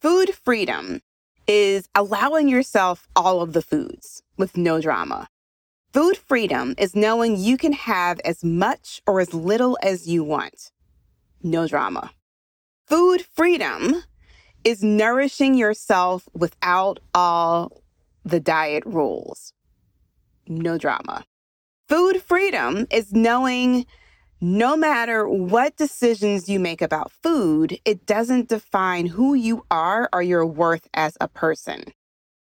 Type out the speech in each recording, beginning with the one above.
Food freedom is allowing yourself all of the foods with no drama. Food freedom is knowing you can have as much or as little as you want. No drama. Food freedom is nourishing yourself without all the diet rules. No drama. Food freedom is knowing no matter what decisions you make about food, it doesn't define who you are or your worth as a person.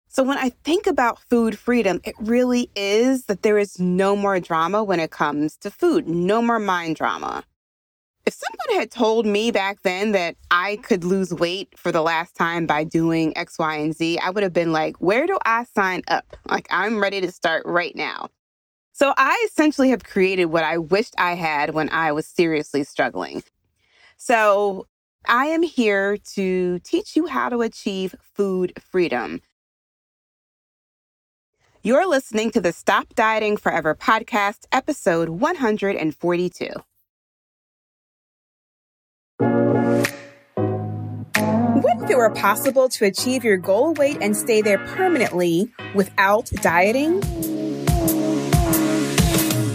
So when I think about food freedom, it really is that there is no more drama when it comes to food, no more mind drama. If someone had told me back then that I could lose weight for the last time by doing X, Y, and Z, I would have been like, where do I sign up? Like, I'm ready to start right now. So I essentially have created what I wished I had when I was seriously struggling. So I am here to teach you how to achieve food freedom. You're listening to the Stop Dieting Forever podcast, episode 142. What if it were possible to achieve your goal weight and stay there permanently without dieting?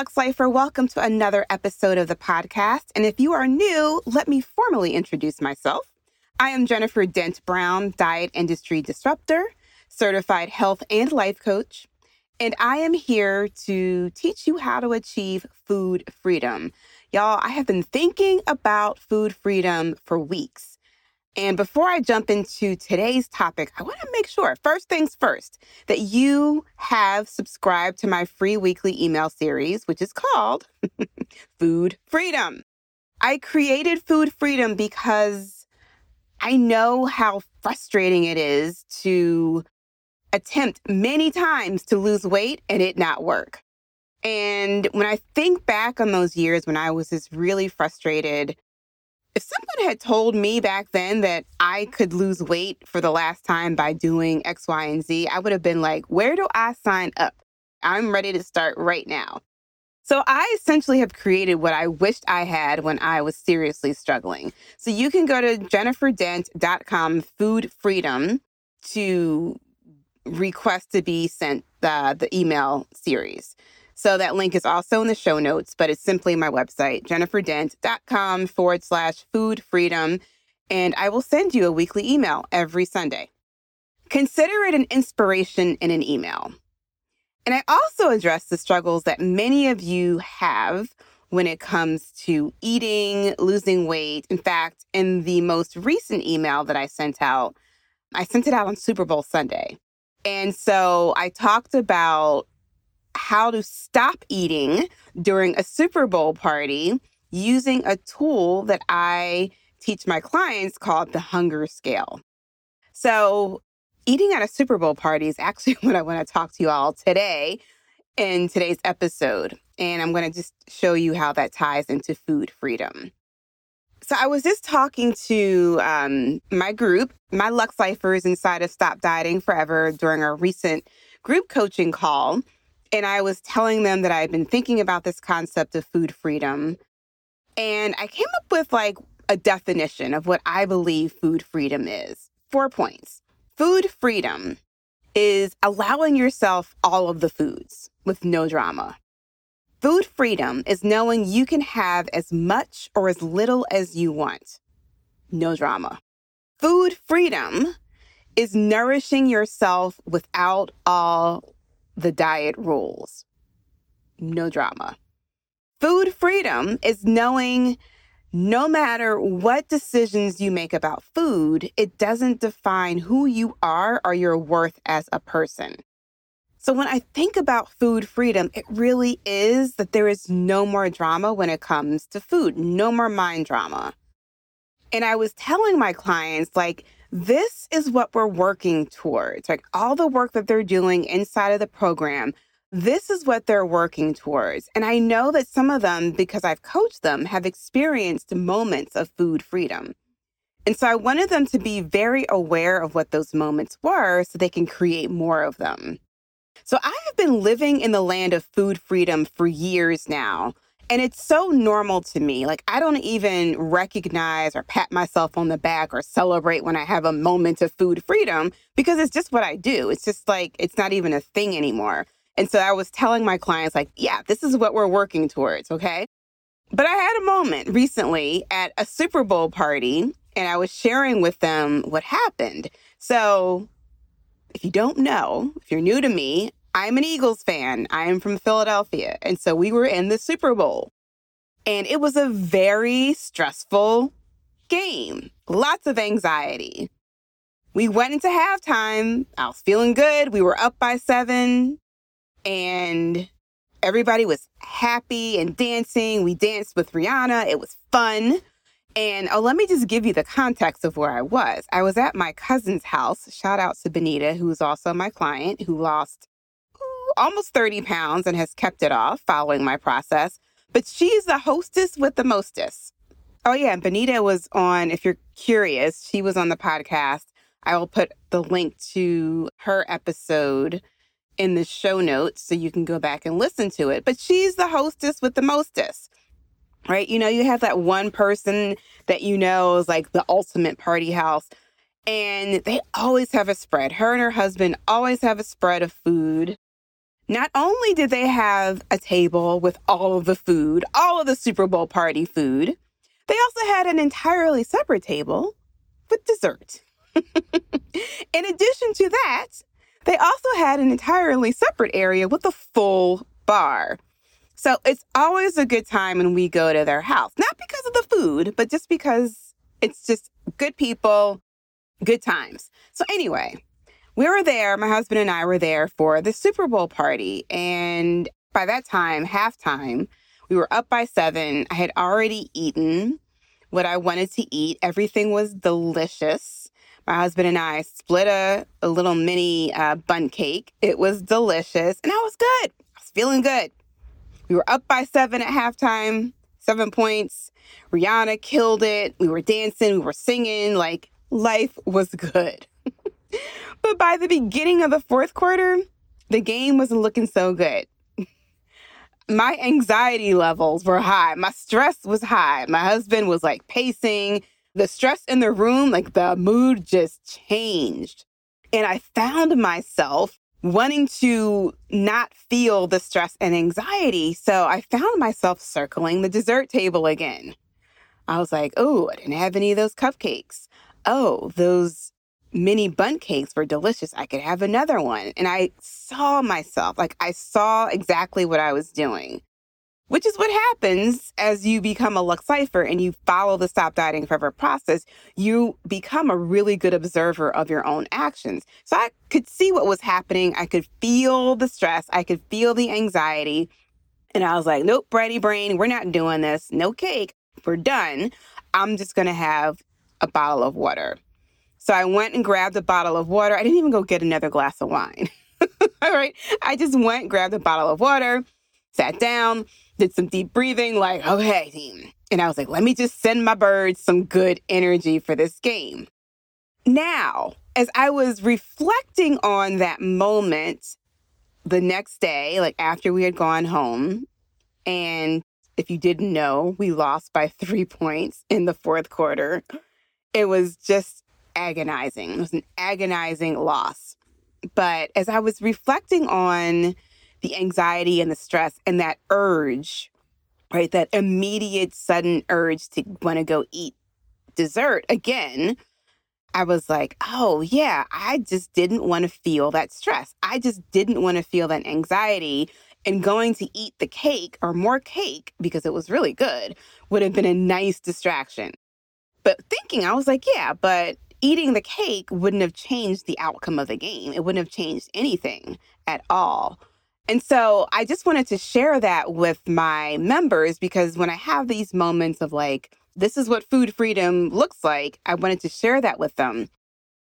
Hey, Lux Lifer, welcome to another episode of the podcast. And if you are new, let me formally introduce myself. I am Jennifer Dent Brown, diet industry disruptor, certified health and life coach, and I am here to teach you how to achieve food freedom. Y'all, I have been thinking about food freedom for weeks. And before I jump into today's topic, I want to make sure, first things first, that you have subscribed to my free weekly email series, which is called Food Freedom. I created Food Freedom because I know how frustrating it is to attempt many times to lose weight and it not work. And when I think back on those years when I was just really frustrated if someone had told me back then that I could lose weight for the last time by doing X, Y, and Z, I would have been like, where do I sign up? I'm ready to start right now. So I essentially have created what I wished I had when I was seriously struggling. So you can go to jenniferdent.com food freedom to request to be sent the, the email series. So that link is also in the show notes, but it's simply my website, jenniferdent.com forward slash food freedom. And I will send you a weekly email every Sunday. Consider it an inspiration in an email. And I also address the struggles that many of you have when it comes to eating, losing weight. In fact, in the most recent email that I sent out, I sent it out on Super Bowl Sunday. And so I talked about how to stop eating during a Super Bowl party using a tool that I teach my clients called the hunger scale. So, eating at a Super Bowl party is actually what I want to talk to you all today in today's episode. And I'm going to just show you how that ties into food freedom. So, I was just talking to um, my group, my Lux Lifers inside of Stop Dieting Forever during our recent group coaching call. And I was telling them that I had been thinking about this concept of food freedom. And I came up with like a definition of what I believe food freedom is. Four points. Food freedom is allowing yourself all of the foods with no drama. Food freedom is knowing you can have as much or as little as you want. No drama. Food freedom is nourishing yourself without all the diet rules. No drama. Food freedom is knowing no matter what decisions you make about food, it doesn't define who you are or your worth as a person. So when I think about food freedom, it really is that there is no more drama when it comes to food, no more mind drama. And I was telling my clients, like, this is what we're working towards. Like all the work that they're doing inside of the program, this is what they're working towards. And I know that some of them, because I've coached them, have experienced moments of food freedom. And so I wanted them to be very aware of what those moments were so they can create more of them. So I have been living in the land of food freedom for years now. And it's so normal to me. Like, I don't even recognize or pat myself on the back or celebrate when I have a moment of food freedom because it's just what I do. It's just like, it's not even a thing anymore. And so I was telling my clients, like, yeah, this is what we're working towards. Okay. But I had a moment recently at a Super Bowl party and I was sharing with them what happened. So if you don't know, if you're new to me, I'm an Eagles fan. I am from Philadelphia. And so we were in the Super Bowl. And it was a very stressful game, lots of anxiety. We went into halftime. I was feeling good. We were up by seven, and everybody was happy and dancing. We danced with Rihanna. It was fun. And oh, let me just give you the context of where I was. I was at my cousin's house. Shout out to Benita, who's also my client, who lost almost 30 pounds and has kept it off following my process. But she's the hostess with the mostest. Oh, yeah. And Benita was on, if you're curious, she was on the podcast. I will put the link to her episode in the show notes so you can go back and listen to it. But she's the hostess with the mostest, right? You know, you have that one person that you know is like the ultimate party house, and they always have a spread. Her and her husband always have a spread of food. Not only did they have a table with all of the food, all of the Super Bowl party food, they also had an entirely separate table with dessert. In addition to that, they also had an entirely separate area with a full bar. So it's always a good time when we go to their house, not because of the food, but just because it's just good people, good times. So, anyway, we were there, my husband and I were there for the Super Bowl party. And by that time, halftime, we were up by seven. I had already eaten what I wanted to eat. Everything was delicious. My husband and I split a, a little mini uh, Bundt cake. It was delicious and I was good. I was feeling good. We were up by seven at halftime, seven points. Rihanna killed it. We were dancing, we were singing. Like life was good. But by the beginning of the fourth quarter, the game wasn't looking so good. My anxiety levels were high. My stress was high. My husband was like pacing. The stress in the room, like the mood just changed. And I found myself wanting to not feel the stress and anxiety. So I found myself circling the dessert table again. I was like, oh, I didn't have any of those cupcakes. Oh, those mini bundt cakes were delicious. I could have another one. And I saw myself, like I saw exactly what I was doing, which is what happens as you become a Lux Lifer and you follow the Stop Dieting Forever process. You become a really good observer of your own actions. So I could see what was happening. I could feel the stress. I could feel the anxiety. And I was like, nope, Bratty Brain, we're not doing this. No cake. We're done. I'm just going to have a bottle of water. So I went and grabbed a bottle of water. I didn't even go get another glass of wine. All right. I just went, grabbed a bottle of water, sat down, did some deep breathing, like, okay, team. And I was like, let me just send my birds some good energy for this game. Now, as I was reflecting on that moment the next day, like after we had gone home, and if you didn't know, we lost by three points in the fourth quarter. It was just agonizing. It was an agonizing loss. But as I was reflecting on the anxiety and the stress and that urge, right, that immediate sudden urge to want to go eat dessert again, I was like, oh, yeah, I just didn't want to feel that stress. I just didn't want to feel that anxiety. And going to eat the cake or more cake because it was really good would have been a nice distraction. But thinking, I was like, yeah, but eating the cake wouldn't have changed the outcome of the game. It wouldn't have changed anything at all. And so I just wanted to share that with my members because when I have these moments of like, this is what food freedom looks like, I wanted to share that with them.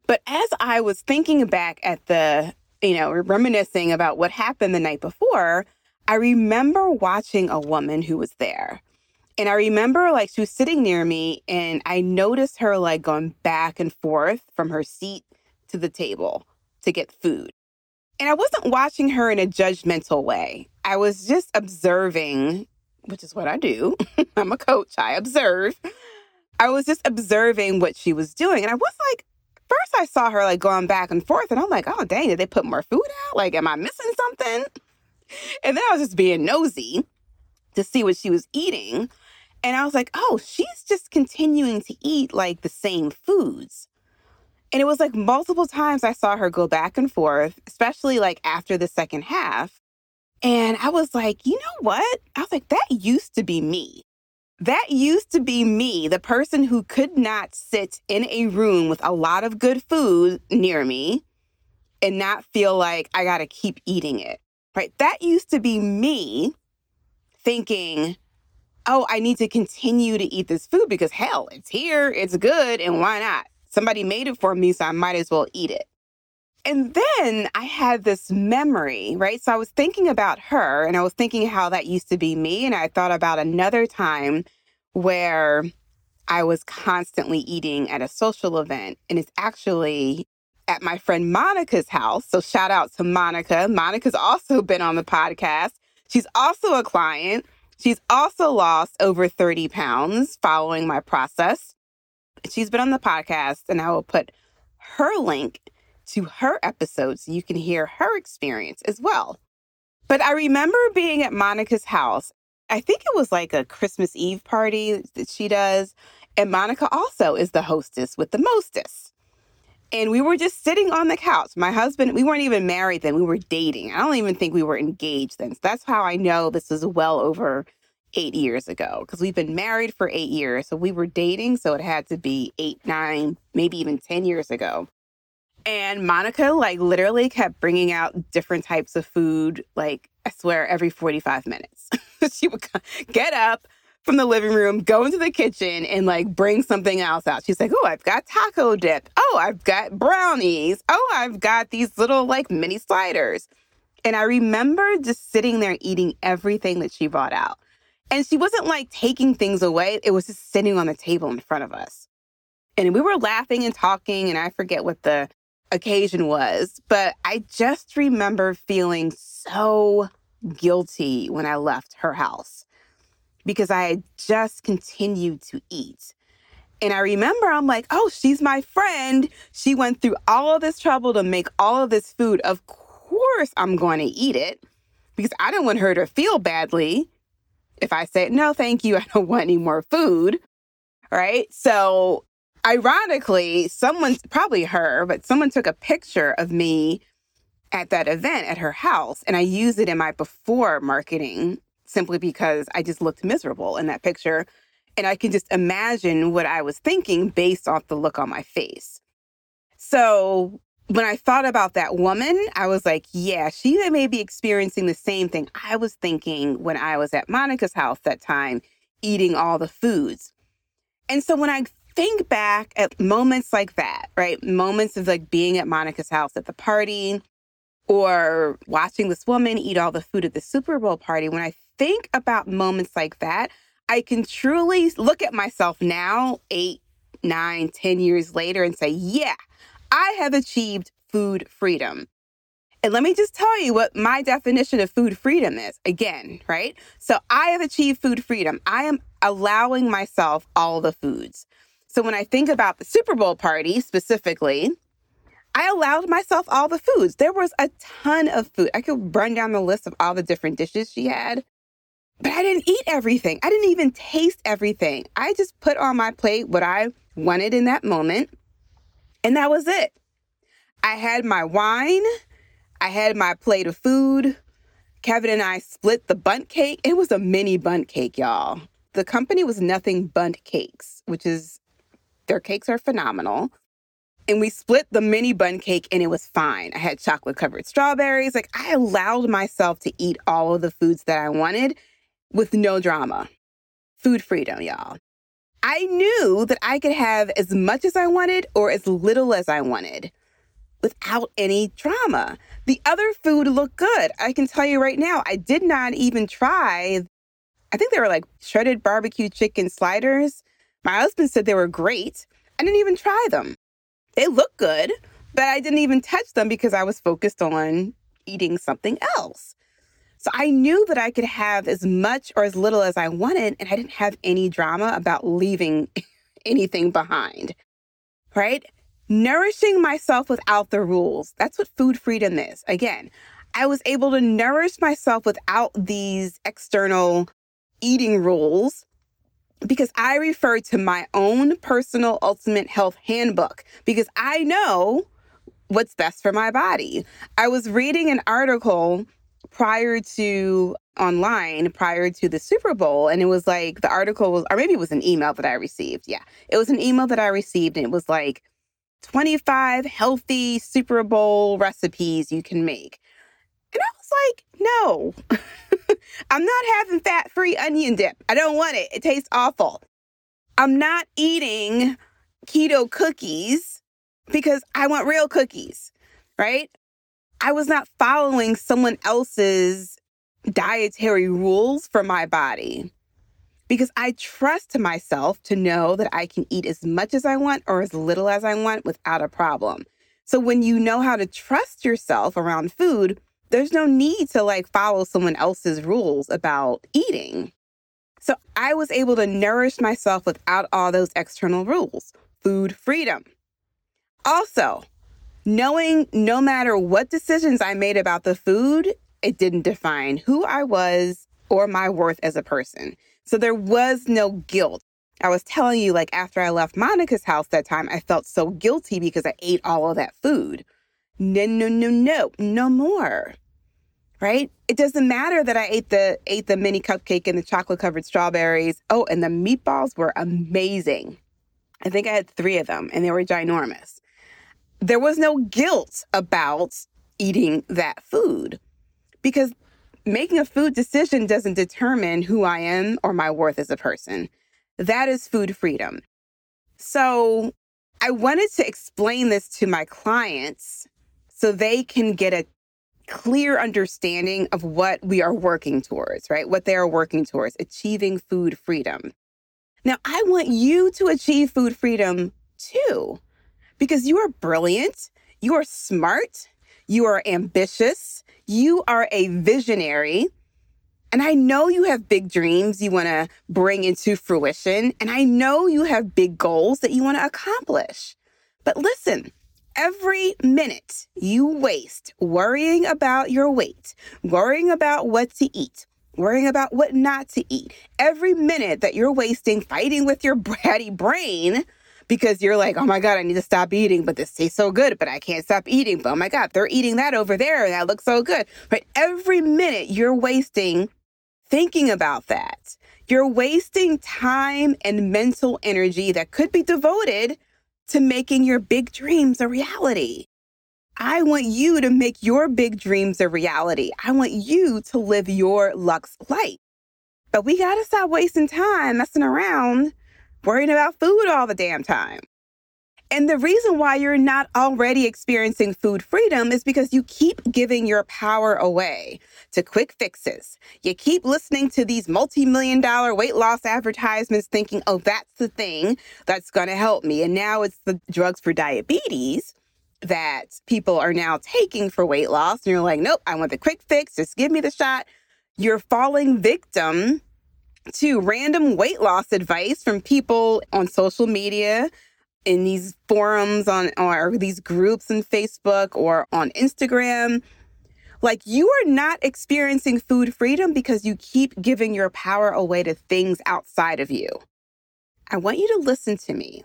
But as I was thinking back at the, you know, reminiscing about what happened the night before, I remember watching a woman who was there. And I remember like she was sitting near me and I noticed her like going back and forth from her seat to the table to get food. And I wasn't watching her in a judgmental way. I was just observing, which is what I do. I'm a coach, I observe. I was just observing what she was doing. And I was like, first I saw her like going back and forth, and I'm like, oh, dang, did they put more food out? Like, am I missing something? And then I was just being nosy to see what she was eating. And I was like, oh, she's just continuing to eat like the same foods. And it was like multiple times I saw her go back and forth, especially like after the second half. And I was like, you know what? I was like, that used to be me. That used to be me, the person who could not sit in a room with a lot of good food near me and not feel like I got to keep eating it. Right? That used to be me thinking, oh, I need to continue to eat this food because hell, it's here, it's good, and why not? Somebody made it for me, so I might as well eat it. And then I had this memory, right? So I was thinking about her and I was thinking how that used to be me. And I thought about another time where I was constantly eating at a social event. And it's actually at my friend Monica's house. So shout out to Monica. Monica's also been on the podcast. She's also a client. She's also lost over 30 pounds following my process. She's been on the podcast, and I will put her link to her episode so you can hear her experience as well. But I remember being at Monica's house. I think it was like a Christmas Eve party that she does. And Monica also is the hostess with the mostess. And we were just sitting on the couch. My husband, we weren't even married then, we were dating. I don't even think we were engaged then. So that's how I know this was well over eight years ago because we've been married for eight years. So we were dating. So it had to be eight, nine, maybe even 10 years ago. And Monica, like, literally kept bringing out different types of food, like, I swear, every 45 minutes. she would get up from the living room, go into the kitchen, and like bring something else out. She's like, Oh, I've got taco dip. Oh, I've got brownies. Oh, I've got these little like mini sliders. And I remember just sitting there eating everything that she brought out. And she wasn't like taking things away, it was just sitting on the table in front of us. And we were laughing and talking, and I forget what the occasion was, but I just remember feeling so guilty when I left her house because I had just continued to eat. And I remember I'm like, oh, she's my friend. She went through all of this trouble to make all of this food. Of course, I'm going to eat it because I don't want her to feel badly if I say, no, thank you, I don't want any more food. Right. So ironically, someone, probably her, but someone took a picture of me at that event at her house. And I used it in my before marketing simply because I just looked miserable in that picture. And I can just imagine what I was thinking based off the look on my face. So when I thought about that woman, I was like, yeah, she may be experiencing the same thing I was thinking when I was at Monica's house that time, eating all the foods. And so when I think back at moments like that, right? Moments of like being at Monica's house at the party or watching this woman eat all the food at the Super Bowl party. When I think about moments like that, I can truly look at myself now, eight, nine, ten years later, and say, yeah, I have achieved food freedom. And let me just tell you what my definition of food freedom is again, right? So I have achieved food freedom. I am allowing myself all the foods. So when I think about the Super Bowl party specifically, I allowed myself all the foods. There was a ton of food. I could run down the list of all the different dishes she had, but I didn't eat everything. I didn't even taste everything. I just put on my plate what I wanted in that moment, and that was it. I had my wine, I had my plate of food. Kevin and I split the Bundt cake. It was a mini Bundt cake, y'all. The company was Nothing Bundt Cakes, which is their cakes are phenomenal. And we split the mini Bundt cake and it was fine. I had chocolate covered strawberries. Like I allowed myself to eat all of the foods that I wanted with no drama. Food freedom, y'all. I knew that I could have as much as I wanted or as little as I wanted without any drama. The other food looked good. I can tell you right now, I did not even try. I think they were like shredded barbecue chicken sliders. My husband said they were great. I didn't even try them. They looked good, but I didn't even touch them because I was focused on eating something else. So I knew that I could have as much or as little as I wanted, and I didn't have any drama about leaving anything behind. Right? Nourishing myself without the rules. That's what food freedom is. Again, I was able to nourish myself without these external eating rules because I refer to my own personal ultimate health handbook because I know what's best for my body. I was reading an article prior to online prior to the Super Bowl and it was like the article was or maybe it was an email that I received. Yeah. It was an email that I received and it was like 25 healthy Super Bowl recipes you can make. And I was like, no, I'm not having fat free onion dip. I don't want it. It tastes awful. I'm not eating keto cookies because I want real cookies, right? I was not following someone else's dietary rules for my body because I trust myself to know that I can eat as much as I want or as little as I want without a problem. So when you know how to trust yourself around food, there's no need to like follow someone else's rules about eating. So I was able to nourish myself without all those external rules. Food freedom. Also, knowing no matter what decisions I made about the food, it didn't define who I was or my worth as a person. So there was no guilt. I was telling you, like, after I left Monica's house that time, I felt so guilty because I ate all of that food. No, no, no, no, no more. Right? It doesn't matter that I ate the ate the mini cupcake and the chocolate covered strawberries. Oh, and the meatballs were amazing. I think I had three of them and they were ginormous. There was no guilt about eating that food because making a food decision doesn't determine who I am or my worth as a person. That is food freedom. So I wanted to explain this to my clients so they can get a clear understanding of what we are working towards, right? What they are working towards, achieving food freedom. Now, I want you to achieve food freedom too, because you are brilliant, you are smart, you are ambitious, you are a visionary. And I know you have big dreams you want to bring into fruition. And I know you have big goals that you want to accomplish. But listen, every minute you waste worrying about your weight, worrying about what to eat, worrying about what not to eat, every minute that you're wasting fighting with your bratty brain because you're like, oh my God, I need to stop eating, but this tastes so good, but I can't stop eating. But oh my God, they're eating that over there and that looks so good. But every minute you're wasting thinking about that. You're wasting time and mental energy that could be devoted to making your big dreams a reality. I want you to make your big dreams a reality. I want you to live your Lux life. But we got to stop wasting time messing around worrying about food all the damn time. And the reason why you're not already experiencing food freedom is because you keep giving your power away to quick fixes. You keep listening to these multi million dollar weight loss advertisements thinking, oh, that's the thing that's going to help me. And now it's the drugs for diabetes that people are now taking for weight loss. And you're like, nope, I want the quick fix. Just give me the shot. You're falling victim to random weight loss advice from people on social media in these forums on or these groups in Facebook or on Instagram. Like you are not experiencing food freedom because you keep giving your power away to things outside of you. I want you to listen to me.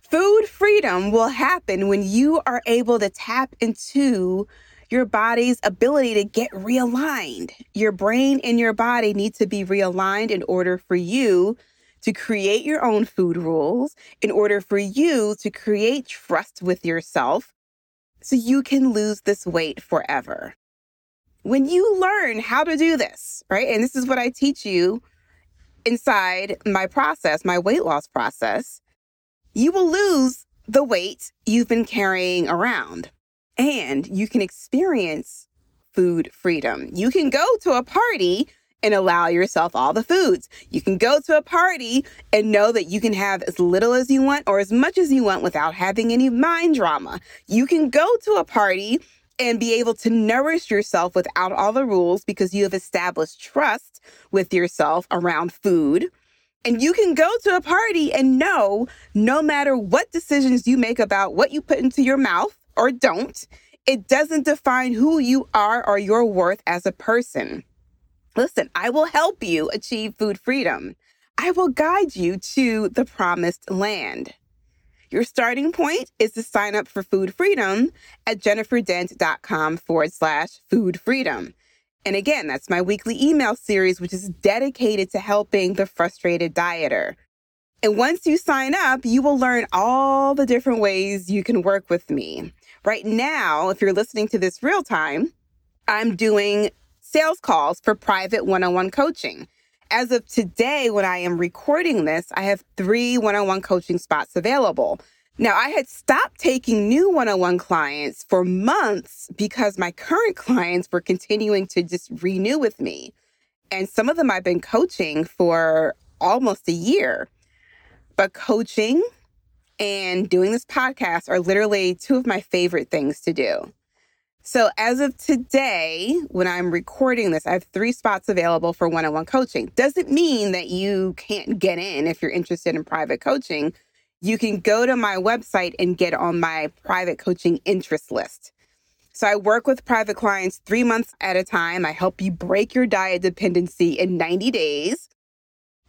Food freedom will happen when you are able to tap into your body's ability to get realigned. Your brain and your body need to be realigned in order for you to create your own food rules, in order for you to create trust with yourself so you can lose this weight forever. When you learn how to do this, right? And this is what I teach you inside my process, my weight loss process, you will lose the weight you've been carrying around and you can experience food freedom. You can go to a party and allow yourself all the foods. You can go to a party and know that you can have as little as you want or as much as you want without having any mind drama. You can go to a party and be able to nourish yourself without all the rules because you have established trust with yourself around food. And you can go to a party and know no matter what decisions you make about what you put into your mouth or don't, it doesn't define who you are or your worth as a person. Listen, I will help you achieve food freedom. I will guide you to the promised land. Your starting point is to sign up for food freedom at jenniferdent.com forward slash food freedom. And again, that's my weekly email series, which is dedicated to helping the frustrated dieter. And once you sign up, you will learn all the different ways you can work with me. Right now, if you're listening to this real time, I'm doing sales calls for private one on one coaching. As of today, when I am recording this, I have three one on one coaching spots available. Now, I had stopped taking new one on one clients for months because my current clients were continuing to just renew with me. And some of them I've been coaching for almost a year. But coaching and doing this podcast are literally two of my favorite things to do. So, as of today, when I'm recording this, I have three spots available for one on one coaching. Doesn't mean that you can't get in if you're interested in private coaching. You can go to my website and get on my private coaching interest list. So, I work with private clients three months at a time. I help you break your diet dependency in 90 days.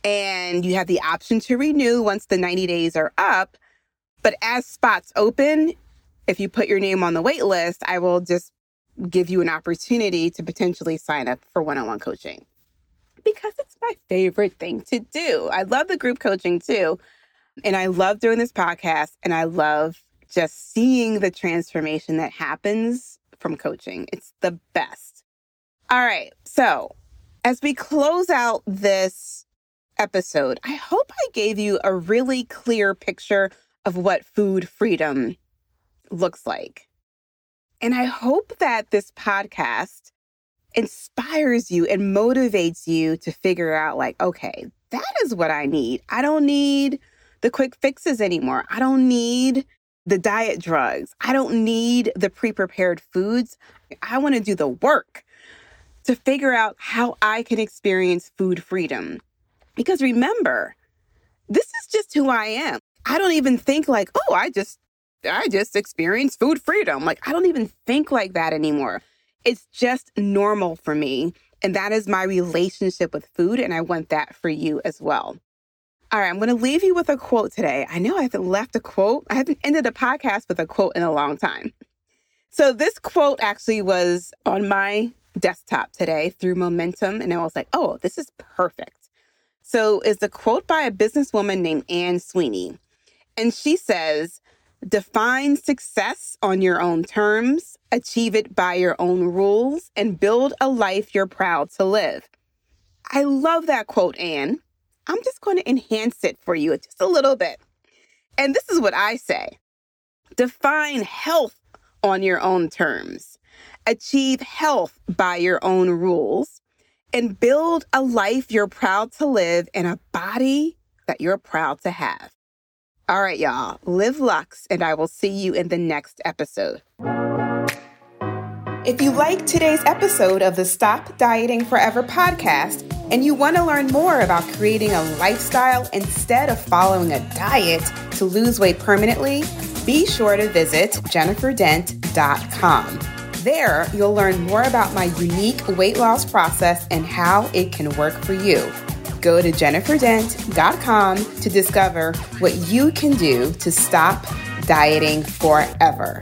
And you have the option to renew once the 90 days are up. But as spots open, if you put your name on the wait list, I will just give you an opportunity to potentially sign up for one on one coaching because it's my favorite thing to do. I love the group coaching too. And I love doing this podcast and I love just seeing the transformation that happens from coaching. It's the best. All right. So, as we close out this episode, I hope I gave you a really clear picture of what food freedom looks like. And I hope that this podcast inspires you and motivates you to figure out, like, okay, that is what I need. I don't need the quick fixes anymore. I don't need the diet drugs. I don't need the pre prepared foods. I want to do the work to figure out how I can experience food freedom. Because remember, this is just who I am. I don't even think like, oh, I just I just experienced food freedom. Like, I don't even think like that anymore. It's just normal for me. And that is my relationship with food. And I want that for you as well. All right, I'm going to leave you with a quote today. I know I haven't left a quote, I haven't ended a podcast with a quote in a long time. So, this quote actually was on my desktop today through Momentum. And I was like, oh, this is perfect. So, it's a quote by a businesswoman named Anne Sweeney. And she says, Define success on your own terms, achieve it by your own rules, and build a life you're proud to live. I love that quote, Anne. I'm just going to enhance it for you just a little bit. And this is what I say define health on your own terms, achieve health by your own rules, and build a life you're proud to live and a body that you're proud to have. All right, y'all, live Lux, and I will see you in the next episode. If you like today's episode of the Stop Dieting Forever podcast and you want to learn more about creating a lifestyle instead of following a diet to lose weight permanently, be sure to visit jenniferdent.com. There, you'll learn more about my unique weight loss process and how it can work for you. Go to jenniferdent.com to discover what you can do to stop dieting forever.